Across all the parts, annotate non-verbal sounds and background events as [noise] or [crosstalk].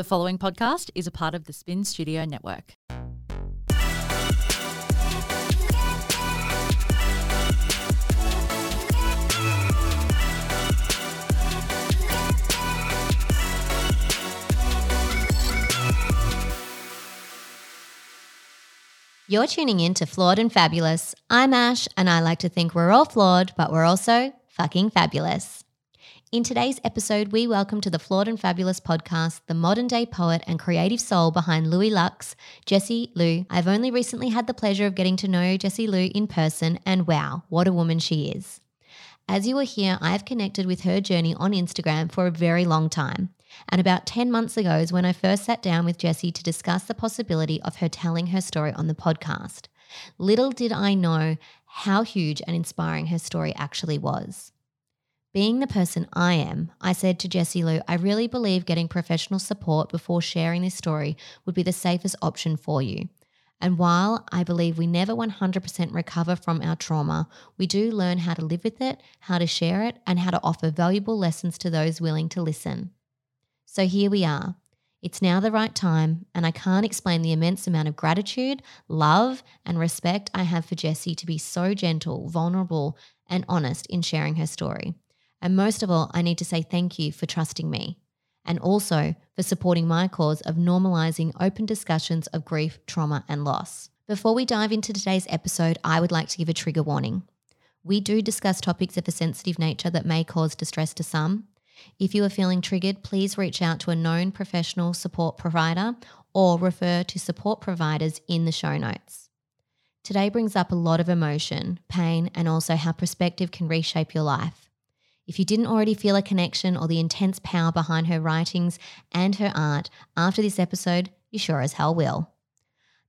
The following podcast is a part of the Spin Studio Network. You're tuning in to Flawed and Fabulous. I'm Ash, and I like to think we're all flawed, but we're also fucking fabulous. In today's episode, we welcome to the Flawed and Fabulous podcast the modern day poet and creative soul behind Louis Lux, Jessie Lou. I've only recently had the pleasure of getting to know Jessie Lou in person, and wow, what a woman she is. As you will hear, I have connected with her journey on Instagram for a very long time. And about 10 months ago is when I first sat down with Jessie to discuss the possibility of her telling her story on the podcast. Little did I know how huge and inspiring her story actually was. Being the person I am, I said to Jessie Lou, I really believe getting professional support before sharing this story would be the safest option for you. And while I believe we never 100% recover from our trauma, we do learn how to live with it, how to share it, and how to offer valuable lessons to those willing to listen. So here we are. It's now the right time, and I can't explain the immense amount of gratitude, love, and respect I have for Jessie to be so gentle, vulnerable, and honest in sharing her story. And most of all, I need to say thank you for trusting me and also for supporting my cause of normalizing open discussions of grief, trauma, and loss. Before we dive into today's episode, I would like to give a trigger warning. We do discuss topics of a sensitive nature that may cause distress to some, if you are feeling triggered, please reach out to a known professional support provider or refer to support providers in the show notes. Today brings up a lot of emotion, pain, and also how perspective can reshape your life. If you didn't already feel a connection or the intense power behind her writings and her art after this episode, you sure as hell will.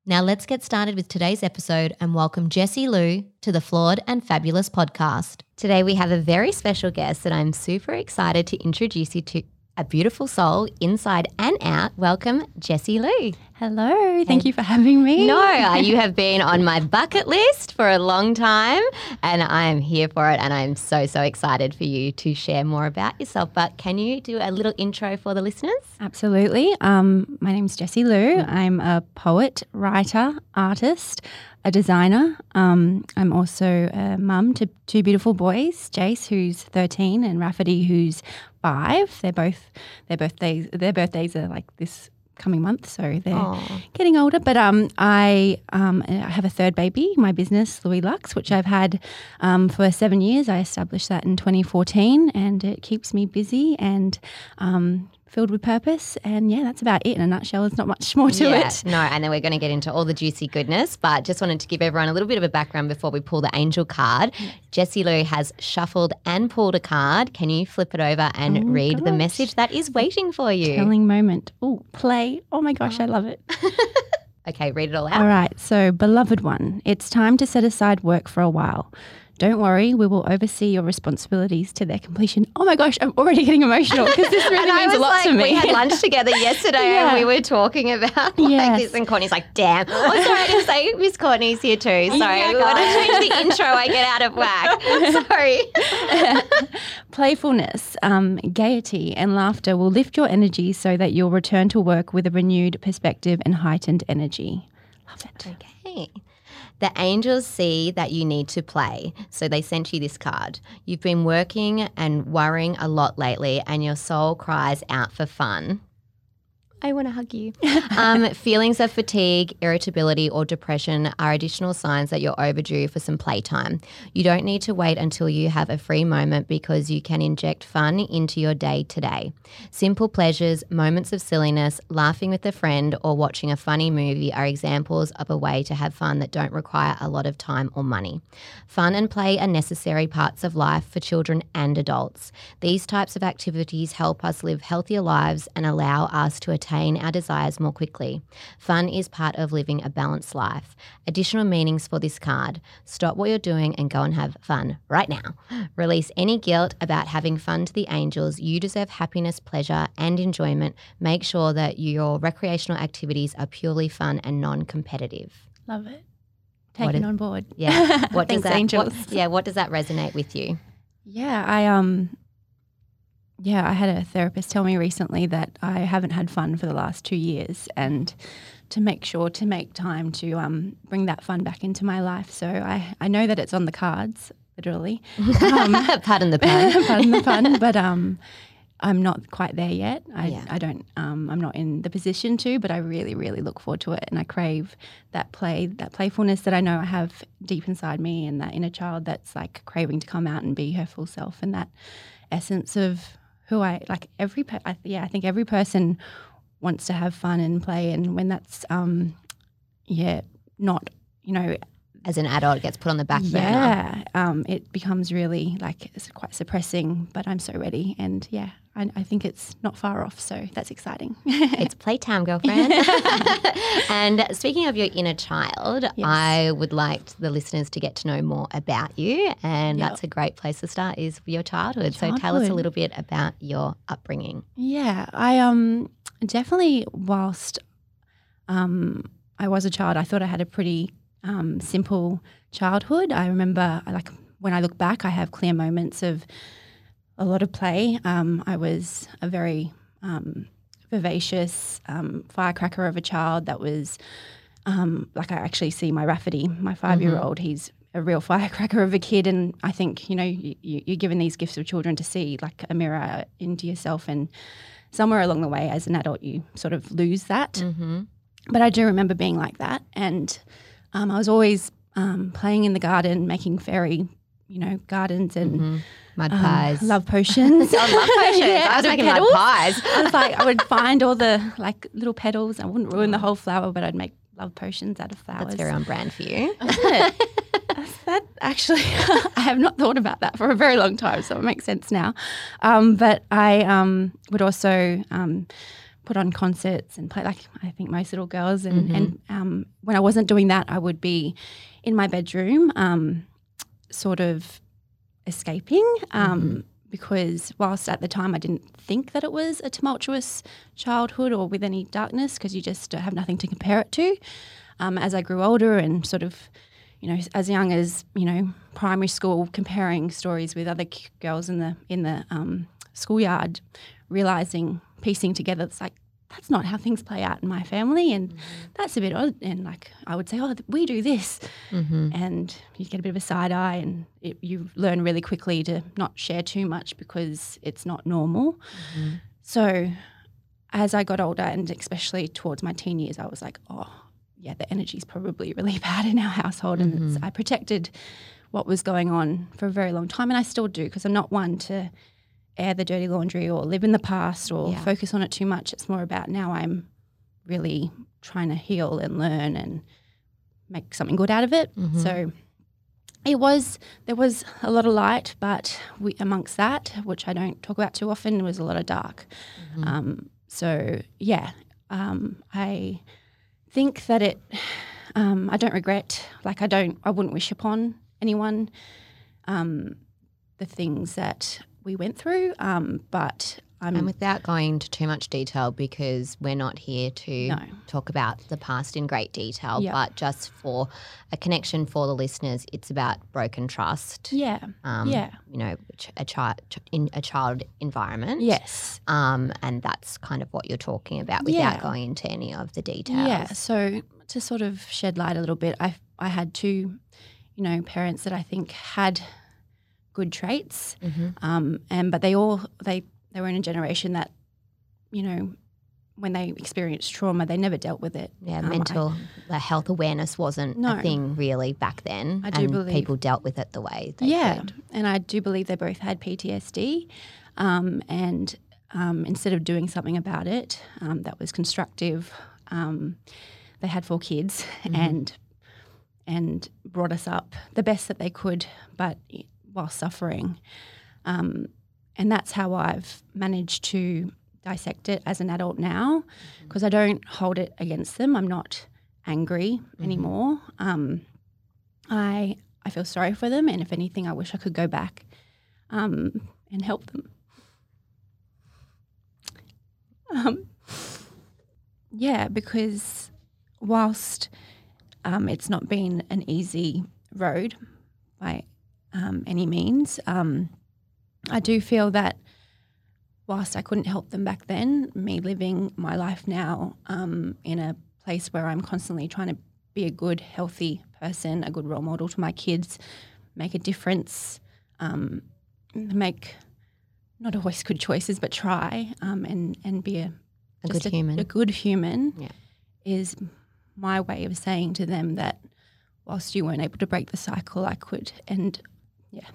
Now let's get started with today's episode and welcome Jessie Lou to the Flawed and Fabulous podcast. Today we have a very special guest that I'm super excited to introduce you to a beautiful soul inside and out. Welcome, Jessie Lou. Hello, thank you for having me. No, [laughs] uh, you have been on my bucket list for a long time, and I am here for it. And I'm so, so excited for you to share more about yourself. But can you do a little intro for the listeners? Absolutely. Um, my name's Jessie Lou. I'm a poet, writer, artist, a designer. Um, I'm also a mum to two beautiful boys, Jace, who's 13, and Rafferty, who's five. They're both their birthdays. Their birthdays are like this coming month, so they're Aww. getting older. But um, I um, I have a third baby, my business, Louis Lux, which I've had um, for seven years. I established that in 2014, and it keeps me busy and um, filled with purpose. And yeah, that's about it in a nutshell. There's not much [laughs] more to yeah, it. No, and then we're going to get into all the juicy goodness. But just wanted to give everyone a little bit of a background before we pull the angel card. Jessie Lou has shuffled and pulled a card. Can you flip it over and oh read gosh. the message that is waiting for you? Telling moment. Oh, play. Oh my gosh, oh. I love it. [laughs] okay, read it all out. All right. So, beloved one, it's time to set aside work for a while. Don't worry, we will oversee your responsibilities to their completion. Oh my gosh, I'm already getting emotional because this [laughs] really means a lot like, to me. We had lunch [laughs] together yesterday yeah. and we were talking about like yes. this, and Courtney's like, "Damn!" [laughs] Oh, sorry, I didn't say Miss Courtney's here too. Sorry, yeah, we want to change the intro. I get out of whack. sorry. Playfulness, um, gaiety, and laughter will lift your energy so that you'll return to work with a renewed perspective and heightened energy. Love it. Okay. The angels see that you need to play, so they sent you this card. You've been working and worrying a lot lately, and your soul cries out for fun. I want to hug you. [laughs] um, feelings of fatigue, irritability, or depression are additional signs that you're overdue for some playtime. You don't need to wait until you have a free moment because you can inject fun into your day today. Simple pleasures, moments of silliness, laughing with a friend, or watching a funny movie are examples of a way to have fun that don't require a lot of time or money. Fun and play are necessary parts of life for children and adults. These types of activities help us live healthier lives and allow us to attain attain our desires more quickly. Fun is part of living a balanced life. Additional meanings for this card stop what you're doing and go and have fun right now. Release any guilt about having fun to the angels. You deserve happiness, pleasure, and enjoyment. Make sure that your recreational activities are purely fun and non competitive. Love it. Taken on board. Yeah. [laughs] What does that, angels. What, yeah. What does that resonate with you? Yeah. I, um, yeah, I had a therapist tell me recently that I haven't had fun for the last two years, and to make sure to make time to um, bring that fun back into my life. So I, I know that it's on the cards, literally. [laughs] Um, Pardon the pun. [laughs] pardon the pun, [laughs] but um, I'm not quite there yet. I, Yeah. I don't. Um, I'm not in the position to, but I really, really look forward to it, and I crave that play, that playfulness that I know I have deep inside me, and that inner child that's like craving to come out and be her full self, and that essence of who I like. Every, per- I, yeah, I think every person wants to have fun and play, and when that's, um, yeah, not, you know, As an adult, gets put on the back burner. yeah, um, it becomes really like it's quite suppressing. But I'm so ready, and yeah, I, I think it's not far off. So that's exciting. [laughs] It's playtime, girlfriend. [laughs] and speaking of your inner child, I would like the listeners to get to know more about you. And Yep. that's a great place to start is your childhood. So tell us a little bit about your upbringing. yeah, I um definitely whilst um I was a child, I thought I had a pretty um, simple childhood. I remember, like when I look back, I have clear moments of a lot of play. Um, I was a very um, vivacious um, firecracker of a child that was um, like I actually see my Rafferty, my 5 year old. He's a real [laughs] firecracker of a kid, and I think you know you- you're given these gifts of children to see like a mirror into yourself, and somewhere along the way, as an adult, you sort of lose that. Mm-hmm. But I do remember being like that, and um, I was always um, playing in the garden, making fairy, you know, gardens and Mud um, pies. love [laughs] potions. I love [laughs] potions. Yeah, I was making mud pies. I was like, I would [laughs] find all the like little petals. I wouldn't ruin the whole flower, but I'd make love potions out of flowers. That's very on brand for you. that actually, I have not thought about that for a very long time, so it makes sense now. Um, but I um, would also um, put on concerts and play like I think most little girls. And, and um, when I wasn't doing that, I would be in my bedroom, um, sort of escaping. Um, Because whilst at the time I didn't think that it was a tumultuous childhood or with any darkness, because you just have nothing to compare it to. Um, as I grew older and sort of you know, as young as you know, primary school, comparing stories with other k- girls in the in the um, schoolyard, realizing, piecing together, it's like that's not how things play out in my family, and mm-hmm. that's a bit odd. And like I would say, oh, we do this, mm-hmm. and you get a bit of a side eye, and it, you learn really quickly to not share too much because it's not normal. Mm-hmm. So, as I got older, and especially towards my teen years, I was like, oh, yeah, the energy's probably [laughs] really bad in our household. And it's, I protected what was going on for a very long time. And I still do because I'm not one to air the dirty laundry or live in the past or Yeah. focus on it too much. It's more about now I'm really trying to heal and learn and make something good out of it. So it was there was a lot of light, but we, amongst that, which I don't talk about too often, was a lot of dark. Um, so yeah, um, I think that it. Um, I don't regret. Like I don't. I wouldn't wish upon anyone um, the things that we went through. Um, but I'm. And without going into too much detail, because we're not here to No. talk about the past in great detail, Yeah. but just for a connection for the listeners, it's about broken trust. yeah. Um, yeah. You know, a child in a child environment. Yes. Um, and that's kind of what you're talking about without Yeah. going into any of the details. Yeah. So to sort of shed light a little bit, I I had two, you know, parents that I think had good traits, um, and but they all they they were in a generation that, you know, when they experienced trauma, they never dealt with it. Yeah, Um, I- mental the health awareness wasn't No. a thing really back then. I do and believe- people dealt with it the way they yeah, could. and I do believe they both had PTSD, um, and um, instead of doing something about it um, that was constructive, um, they had four kids and and brought us up the best that they could, but while suffering, um, and that's how I've managed to dissect it as an adult now, because I don't hold it against them. I'm not angry anymore. Um, I I feel sorry for them, and if anything, I wish I could go back um, and help them. Um, yeah, because whilst um, it's not been an easy road by um, any means, um, I do feel that whilst I couldn't help them back then, me living my life now um, in a place where I'm constantly trying to be a good, healthy person, a good role model to my kids, make a difference, um, make not always good choices, but try um, and and be a, A good human. A good human Yeah. is my way of saying to them that whilst you weren't able to break the cycle, I could. And yeah,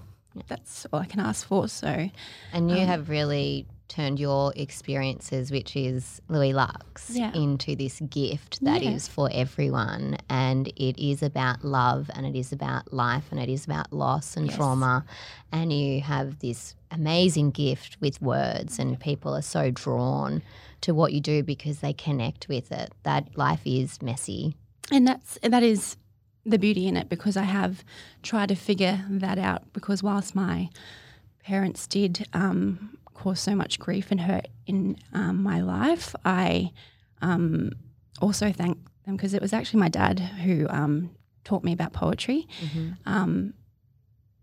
that's all I can ask for. So And you Um, have really turned your experiences, which is Louis Lux, Yeah. into this gift that is Yeah. for everyone. And it is about love and it is about life and it is about loss and Yes. trauma. And you have this amazing gift with words, and people are so drawn to what you do because they connect with it. That life is messy. and that's that is the beauty in it because I have tried to figure that out because whilst my parents did um, cause so much grief and hurt in um, my life, I um, also thank them because it was actually my dad who um, taught me about poetry. Um,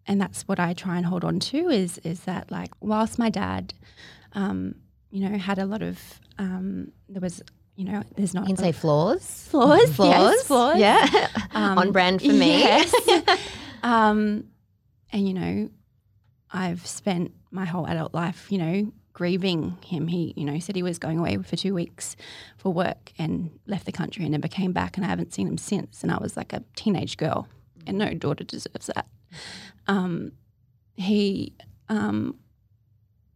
and that's what I try and hold on to is is that like whilst my dad, um, you know, had a lot of um, there was you know there's not You can say flaws. flaws, Flaws. yes, flaws. Yeah. [laughs] Um, On brand for me. Yes. [laughs] um, and you know, I've spent my whole adult life, you know, grieving him. He, you know, said he was going away for two weeks for work and left the country and never came back, and I haven't seen him since. And I was like a teenage girl, and no daughter deserves that. Um, he, um,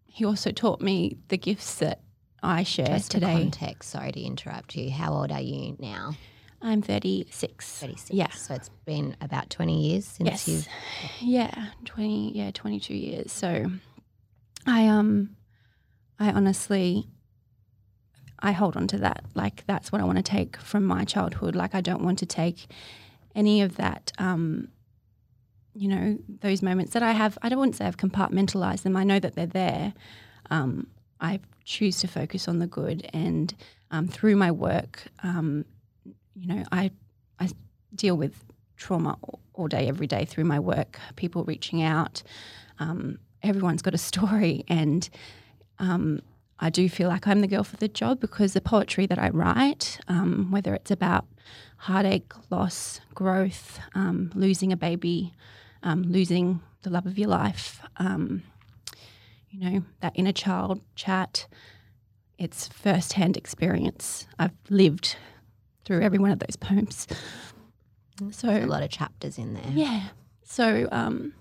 he also taught me the gifts that I share Just today. context, sorry to interrupt you. How old are you now? I'm 36. 36. Yeah. So it's been about 20 years since yes. you've. Yeah, 20 yeah, 22 years. So I um I honestly I hold on to that. Like that's what I want to take from my childhood. Like I don't want to take any of that um you know, those moments that I have I don't want to say I've compartmentalized them. I know that they're there. Um I choose to focus on the good and um, through my work um, you know, I I deal with trauma all- day, every day through my work. People reaching out. Um, everyone's got a story, [laughs] and um, I do feel like I'm the girl for the job because the poetry that I write, um, whether it's about heartache, loss, growth, um, losing a baby, losing the love of your life, you know, that inner child chat. It's firsthand experience. I've lived through every one of those poems. So A lot of chapters in there. yeah. So um,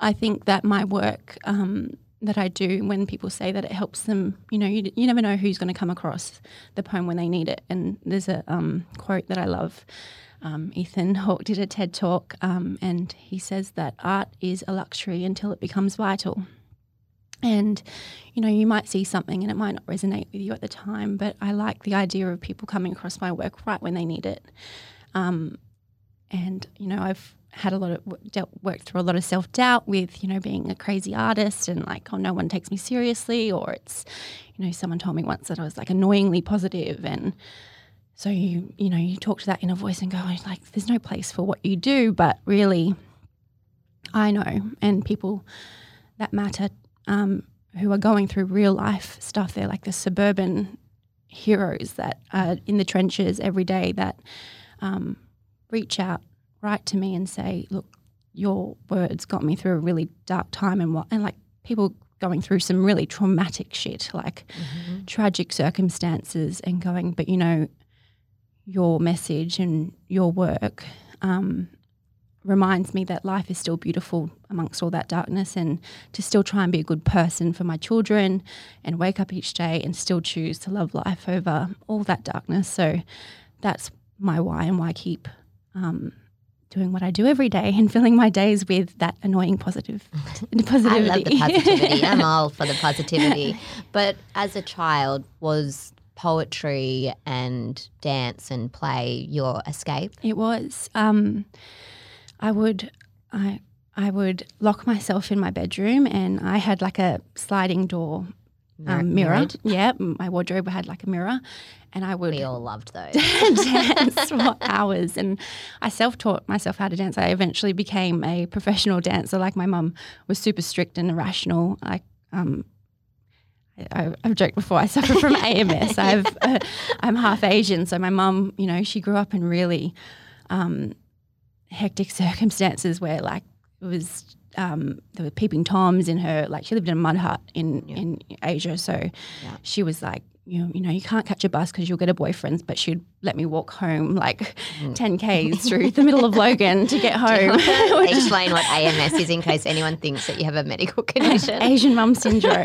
I think that my work um, that I do when people say that it helps them, you know, you, you never know who's going to come across the poem when they need it. And there's a um, quote that I love. Um, Ethan Hawke did a TED talk, um, and he says that art is a luxury until it becomes vital. And, you know, you might see something and it might not resonate with you at the time, but I like the idea of people coming across my work right when they need it. Um, and you know I've had a lot of dealt, worked through a lot of self doubt with you know being a crazy artist and like oh no one takes me seriously or it's you know someone told me once that I was like annoyingly positive and so you you know you talk to that inner voice and go like there's no place for what you do but really I know and people that matter um, who are going through real life stuff. They're like the suburban heroes that are in the trenches every day that um, reach out, write to me and say, look, your words got me through a really dark time and what, and like people going through some really traumatic shit, like tragic circumstances and going, but you know, your message and your work um, reminds me that life is still beautiful amongst all that darkness and to still try and be a good person for my children and wake up each day and still choose to love life over all that darkness. So that's my why and why I keep um, doing what I do every day and [laughs] filling my days with that annoying positive [laughs] I love the positivity. [laughs] I'm all for the positivity. But as a child, was poetry and dance and play your escape? It was. Um, I would, I, I would lock myself in my bedroom, and I had like a sliding door um, mirror. mirrored? Yeah, my wardrobe had like a mirror, and I would We all loved those. [laughs] dance for hours. And I self taught myself how to dance. I eventually became a professional dancer. Like my mum was super strict and irrational. Like, um, I, I've joked before. I suffer from [laughs] AMS. I've uh, I'm half Asian, so my mum, you know, she grew up in really um, hectic [laughs] circumstances where like it was um, there were peeping toms in her like she lived in a mud hut in in Asia, so she was like. You know, you know, you can't catch a bus because you'll get a boyfriend, but she'd let me walk home like 10 Ks [laughs] through the middle of Logan to get home. [laughs] Explain what AMS is in case anyone thinks that you have a medical condition. Asian mum syndrome.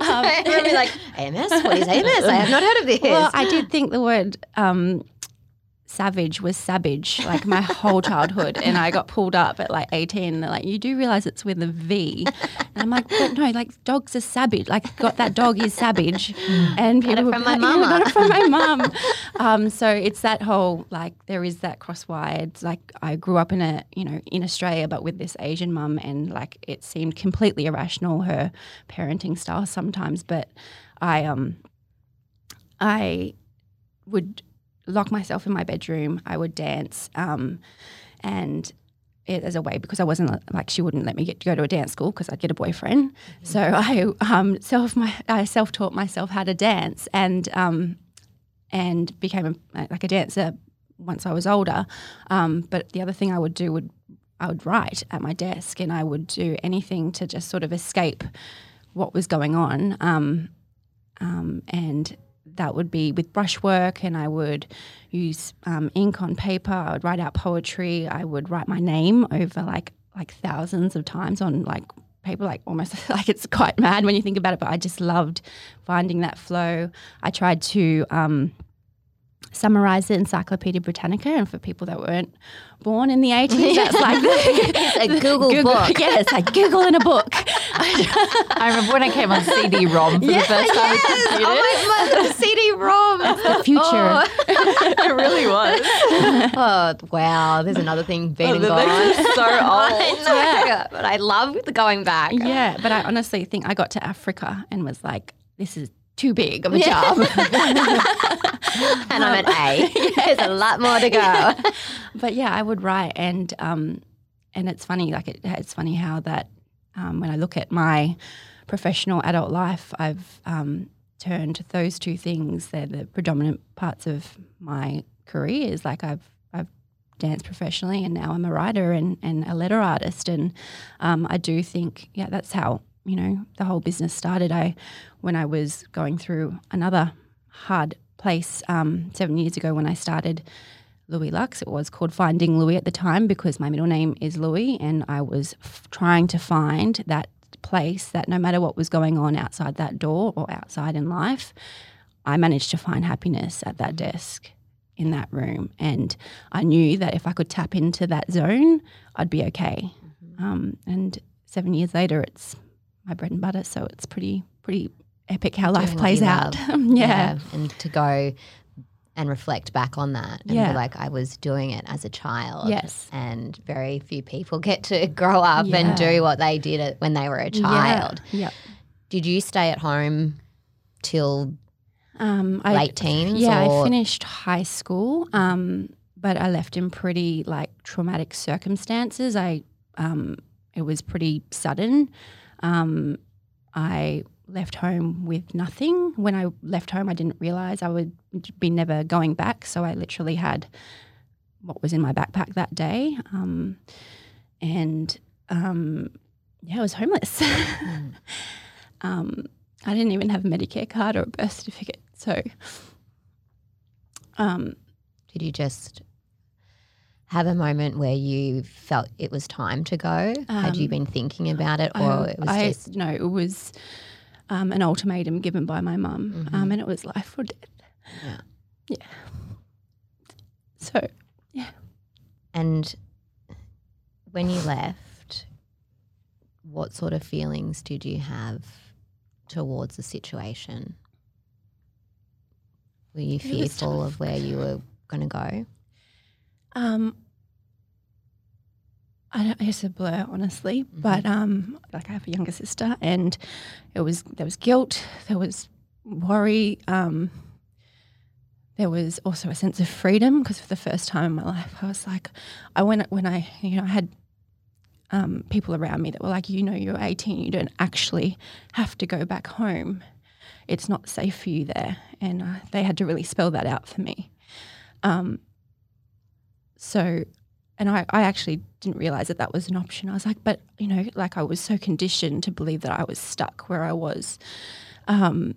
Everyone be like, AMS? What is AMS? I have not heard of this. Well, I did think the word um, savage was savage like my whole childhood, and I got pulled up at like eighteen. And they're like, "You do realize it's with a v And I'm like, "But no, like dogs are savage. Like got that dog is savage." And people it were from my like, "Yeah, got it from my mum. um, so it's that whole like there is that crosswired. Like I grew up in a you know in Australia, but with this Asian mum, and like it seemed completely irrational her parenting style sometimes. But I um I would lock myself in my bedroom. I would dance, um, and it as a way because I wasn't like she wouldn't let me get go to a dance school because I'd get a boyfriend. So [laughs] I um, self my I self taught myself how to dance and um, and became a, like a dancer once I was older. Um, but the other thing I would do would I would write at my desk and I would do anything to just sort of escape what was going on. Um, um, and that would be with brushwork, and I would use um, ink on paper. I would write out poetry. I would write my name over like like thousands of times on like paper, like almost [laughs] like it's quite mad when you think about it. But I just loved finding that flow. I tried to. Um, summarize the Encyclopedia Britannica, and for people that weren't born in the 80s, that's like It's a Google book. Yeah, it's like Google in a book. I remember when I came on CD-ROM for the first time. with computers. Oh my, my CD-ROM. the future. Oh. [laughs] it really was. Oh wow! There's another thing been and gone. things are so [laughs] I old. know, but I love the going back. Yeah, but I honestly think I got to Africa and was like, this is too big of a job. [laughs] and I'm at A. [laughs] There's a lot more to go. but yeah, I would write, and um, and it's funny. Like it, it's funny how that um, when I look at my professional adult life, I've um, turned those two things. They're the predominant parts of my career. Is like I've I've danced professionally, and now I'm a writer and and a letter artist. And um, I do think, yeah, that's how you know the whole business started. I when I was going through another hard place um, seven years ago when I started Louis Lux. It was called Finding Louis at the time because my middle name is Louis, and I was f- trying to find that place that no matter what was going on outside that door or outside in life, I managed to find happiness at that desk in that room. And I knew that if I could tap into that zone, I'd be okay. Um, and seven years later, it's my bread and butter. So it's pretty, pretty epic how life Doing what plays out. love. [laughs] yeah. And to go and reflect back on that and Yeah. be like, I was doing it as a child. Yes. And very few people [laughs] get to grow up Yeah. and do what they did when they were a child. Yeah. Yep. Did you stay at home till Um, I, late teens? Yeah, or- I finished high school, um, but I left in pretty like traumatic circumstances. I um, it was pretty sudden. Um, I left home with nothing. When I left home, I didn't realize I would be never going back. So I literally had what was in my backpack that day, um, and um, yeah, I was homeless. [laughs] um, I didn't even have a Medicare card or a birth certificate. So, um, Did you just have a moment where you felt it was time to go? Had you Um, been thinking about it, or I, it was I- just no, it was um, an ultimatum given by my mum, um, and it was life or death. Yeah. yeah. So, yeah. And when you left, what sort of feelings did you have towards the situation? Were you fearful of where you were going to go? Um, I don't, it's a blur, honestly. Mm-hmm. But um, like I have a younger sister, and it was there was guilt, there was worry. Um, there was also a sense of freedom because for the first time in my life, I was like, I went when I you know I had um, people around me that were like, you know, you're 18, you don't actually have to go back home. It's not safe for you there. And uh, they had to really spell that out for me. Um, so, and I, I actually didn't realize that that was an option. I was like, but, you know, like I was so conditioned to believe that I was stuck where I was. Um,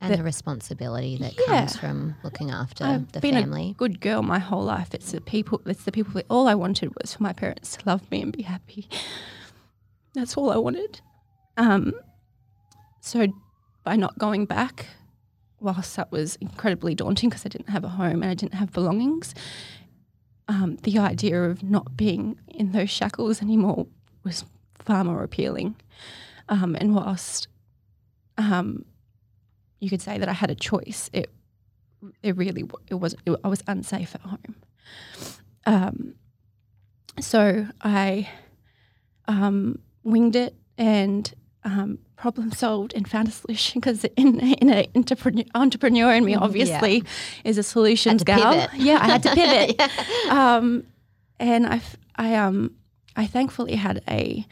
and that- the responsibility that Yeah. comes from looking after I've the been family. a good girl my whole life. It's the people. It's the people. That, all I wanted was for my parents to love me and be happy. That's all I wanted. Um, so by not going back, whilst that was incredibly daunting because I didn't have a home and I didn't have belongings, um, the idea of not being in those shackles anymore was far more appealing. Um, and whilst um, you could say that I had a choice, it it really it was it, I was unsafe at home. Um, so I um, winged it and um, problem solved and found [laughs] a solution because in in a entrepreneur, entrepreneur in me obviously is a solutions Mm, to gal. pivot. Yeah, I had to pivot. [laughs] Yeah. um, and I, I, um, I thankfully had a,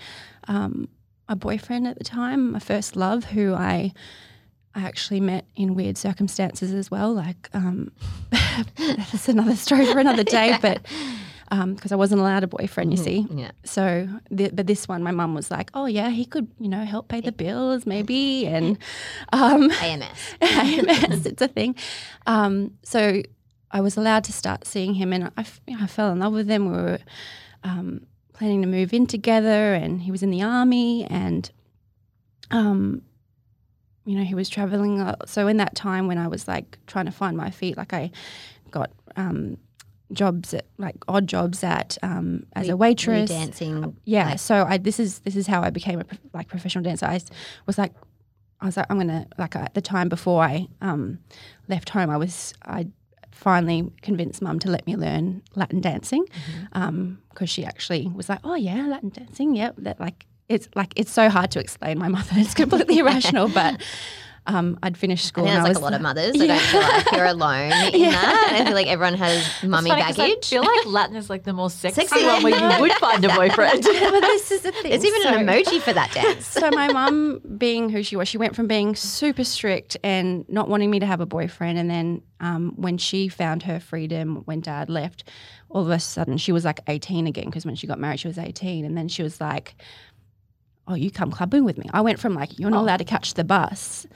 um, a boyfriend at the time, my first love, who I, I actually met in weird circumstances as well. Like, um, [laughs] that's another story for another day, but because I wasn't allowed a boyfriend, you see. Yeah. So, the, but this one, my mum was like, "Oh yeah, he could, you know, help pay the bills, [laughs] maybe." [laughs] And um, [laughs] AMS. AMS, it's a thing. Um, so I was allowed to start seeing him, and I fell in love with him. We were um, planning to move in together, and he was in the army, and um, you know, he was traveling. So in that time when I was like trying to find my feet, like I got um, jobs at like odd jobs at um, as a waitress. dancing. Yeah. like- so I this is this is how I became a like professional dancer. I was like, I was like, I'm gonna like at the time before I um, left home, I was I finally convinced mum to let me learn Latin dancing because she actually was like, oh yeah, Latin dancing, yep. That like it's like it's so hard to explain. My mother is completely [laughs] irrational, but. Um, I'd finished I school. think and I like was a lot of mothers. I don't [laughs] feel like you're alone in [laughs] Yeah. that. I feel like everyone has mummy 'cause I baggage. feel like [laughs] Latin is like the more sexy, Sexy. one where you would find a boyfriend. but this is the thing. There's even so- an emoji for that dance. so my mum being who she was she went from being super strict and not wanting me to have a boyfriend and then um, when she found her freedom when dad left all of a sudden she was like 18 again because when she got married she was 18 and then she was like oh you come clubbing with me i went from like you're not allowed to catch the bus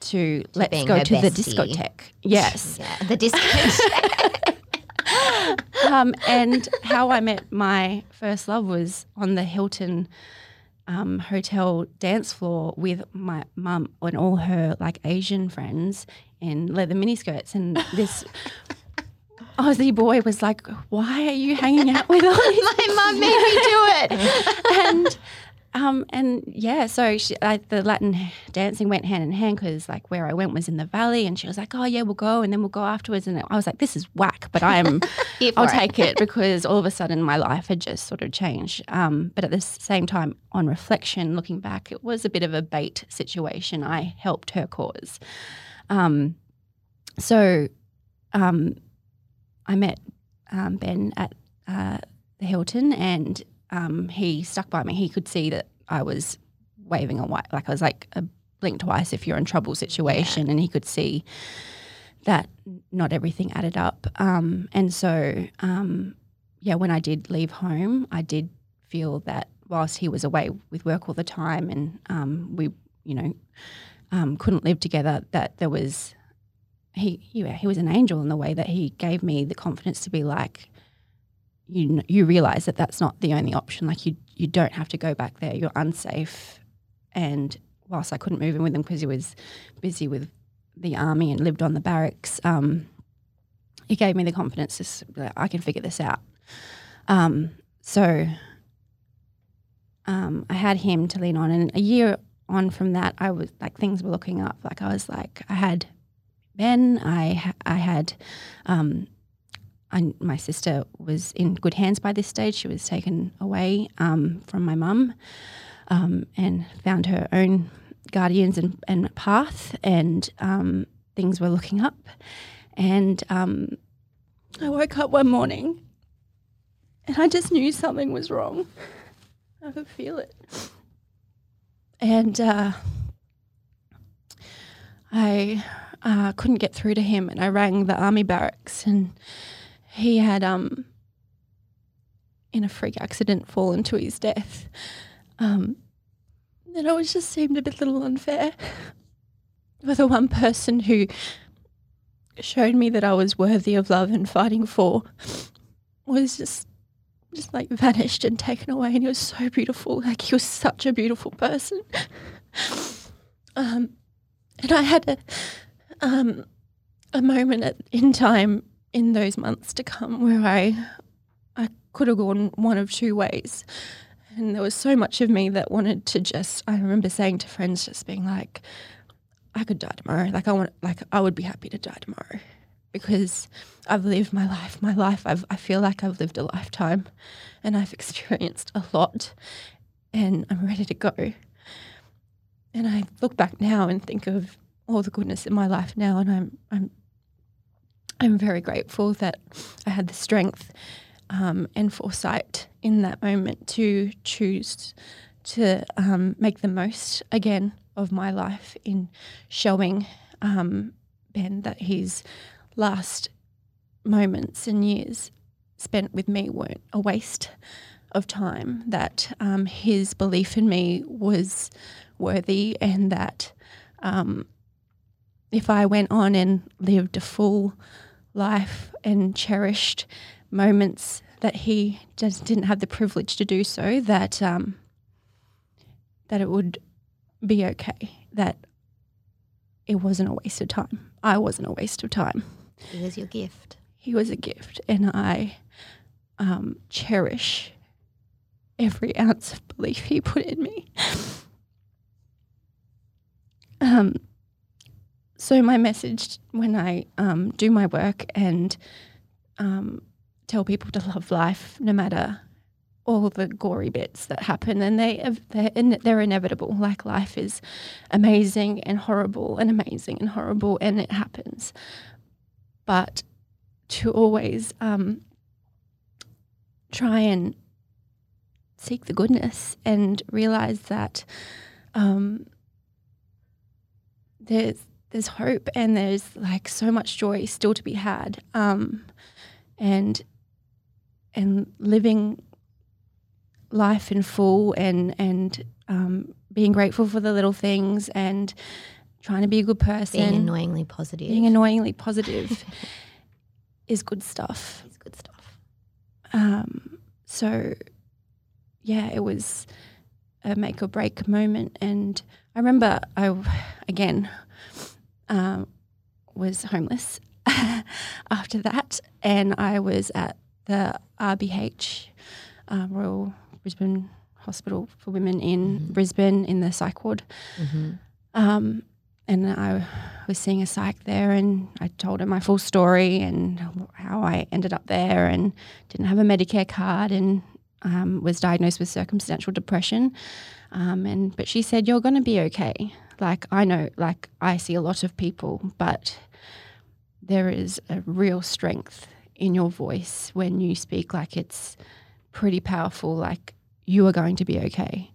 to, let's go to the discotheque yes Yeah, the discotheque. [laughs] um, and how I met my first love was on the Hilton um, hotel dance floor with my mum and all her like Asian friends in leather miniskirts. And this [laughs] Aussie boy was like, "Why are you hanging out with all [laughs] these My mum made me do it. and um and yeah, so she, like the Latin dancing went hand in hand because like where I went was in the valley, and she was like, "Oh yeah, we'll go," and then we'll go afterwards, and I was like, "This is whack," but I am, [laughs] I'll take it [laughs] because all of a sudden my life had just sort of changed. Um, but at the same time, on reflection, looking back, it was a bit of a bait situation. I helped her cause. Um, so, um, I met um, Ben at uh, the Hilton, and um, he stuck by me. He could see that I was waving a white, like I was like a blink twice if you're in trouble situation, and he could see that not everything added up. Um, and so, um, yeah, when I did leave home, I did feel that whilst he was away with work all the time, and um, we, you know, um, couldn't live together, that there was he, yeah, he was an angel in the way that he gave me the confidence to be like, you, you realize that that's not the only option. Like you, you don't have to go back there. You're unsafe. And whilst I couldn't move in with him because he was busy with the army and lived on the barracks, um, he gave me the confidence to, that I can figure this out. Um, so um, I had him to lean on, and a year on from that, I was like things were looking up. Like I was like I had Ben, I I had. Um, I, my sister was in good hands by this stage. She was taken away um, from my mum um, and found her own guardians and, and path, and um, things were looking up. And um, I woke up one morning and I just knew something was wrong. [laughs] I could feel it. And uh, I uh, couldn't get through to him, and I rang the army barracks, and he had, um, in a freak accident, fallen to his death. Um, and it was just seemed a bit little unfair [laughs] for the one person who showed me that I was worthy of love and fighting for was just just like vanished and taken away and he was so beautiful like he was such a beautiful person [laughs] um, and I had a um, a moment at, in time in those months to come where I I could have gone one of two ways and there was so much of me that wanted to just I remember saying to friends just being like I could die tomorrow. Like I want, like I would be happy to die tomorrow because I've lived my life. My life, I've, I feel like I've lived a lifetime, and I've experienced a lot, and I'm ready to go. And I look back now and think of all the goodness in my life now, and I'm, I'm, I'm very grateful that I had the strength um, and foresight in that moment to choose to um, make the most again of my life in showing um, Ben that his last moments and years spent with me weren't a waste of time, that um, his belief in me was worthy, and that um, if I went on and lived a full life and cherished moments that he just didn't have the privilege to do so, that um, that it would be okay that it wasn't a waste of time. I wasn't a waste of time. He was your gift. He was a gift, and I um, cherish every ounce of belief he put in me. [laughs] um, so my message when I um, do my work and um, tell people to love life, no matter all the gory bits that happen, and they they're, they're inevitable. Like life is amazing and horrible, and amazing and horrible, and it happens. But to always um, try and seek the goodness and realize that um, there's there's hope and there's like so much joy still to be had, um, and and living life in full and and um, being grateful for the little things and trying to be a good person. Being annoyingly positive. Being annoyingly positive [laughs] is good stuff. It's good stuff. Um, so, yeah, it was a make or break moment, and I remember I again um, was homeless [laughs] after that, and I was at the RBH uh, Royal Brisbane Hospital for Women in mm-hmm. Brisbane in the psych ward. Mm-hmm. Um, and I was seeing a psych there, and I told her my full story and how I ended up there, and didn't have a Medicare card, and um, was diagnosed with circumstantial depression. Um, and but she said, "You're going to be okay." Like I know, like I see a lot of people, but there is a real strength in your voice when you speak. Like it's pretty powerful. Like you are going to be okay.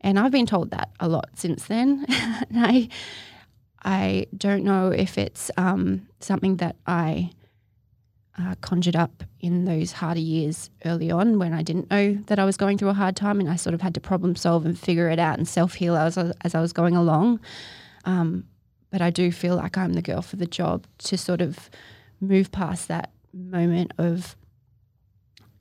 And I've been told that a lot since then. [laughs] and I, I don't know if it's um, something that I uh, conjured up in those harder years early on when I didn't know that I was going through a hard time and I sort of had to problem solve and figure it out and self heal as, as I was going along. Um, but I do feel like I'm the girl for the job to sort of move past that moment of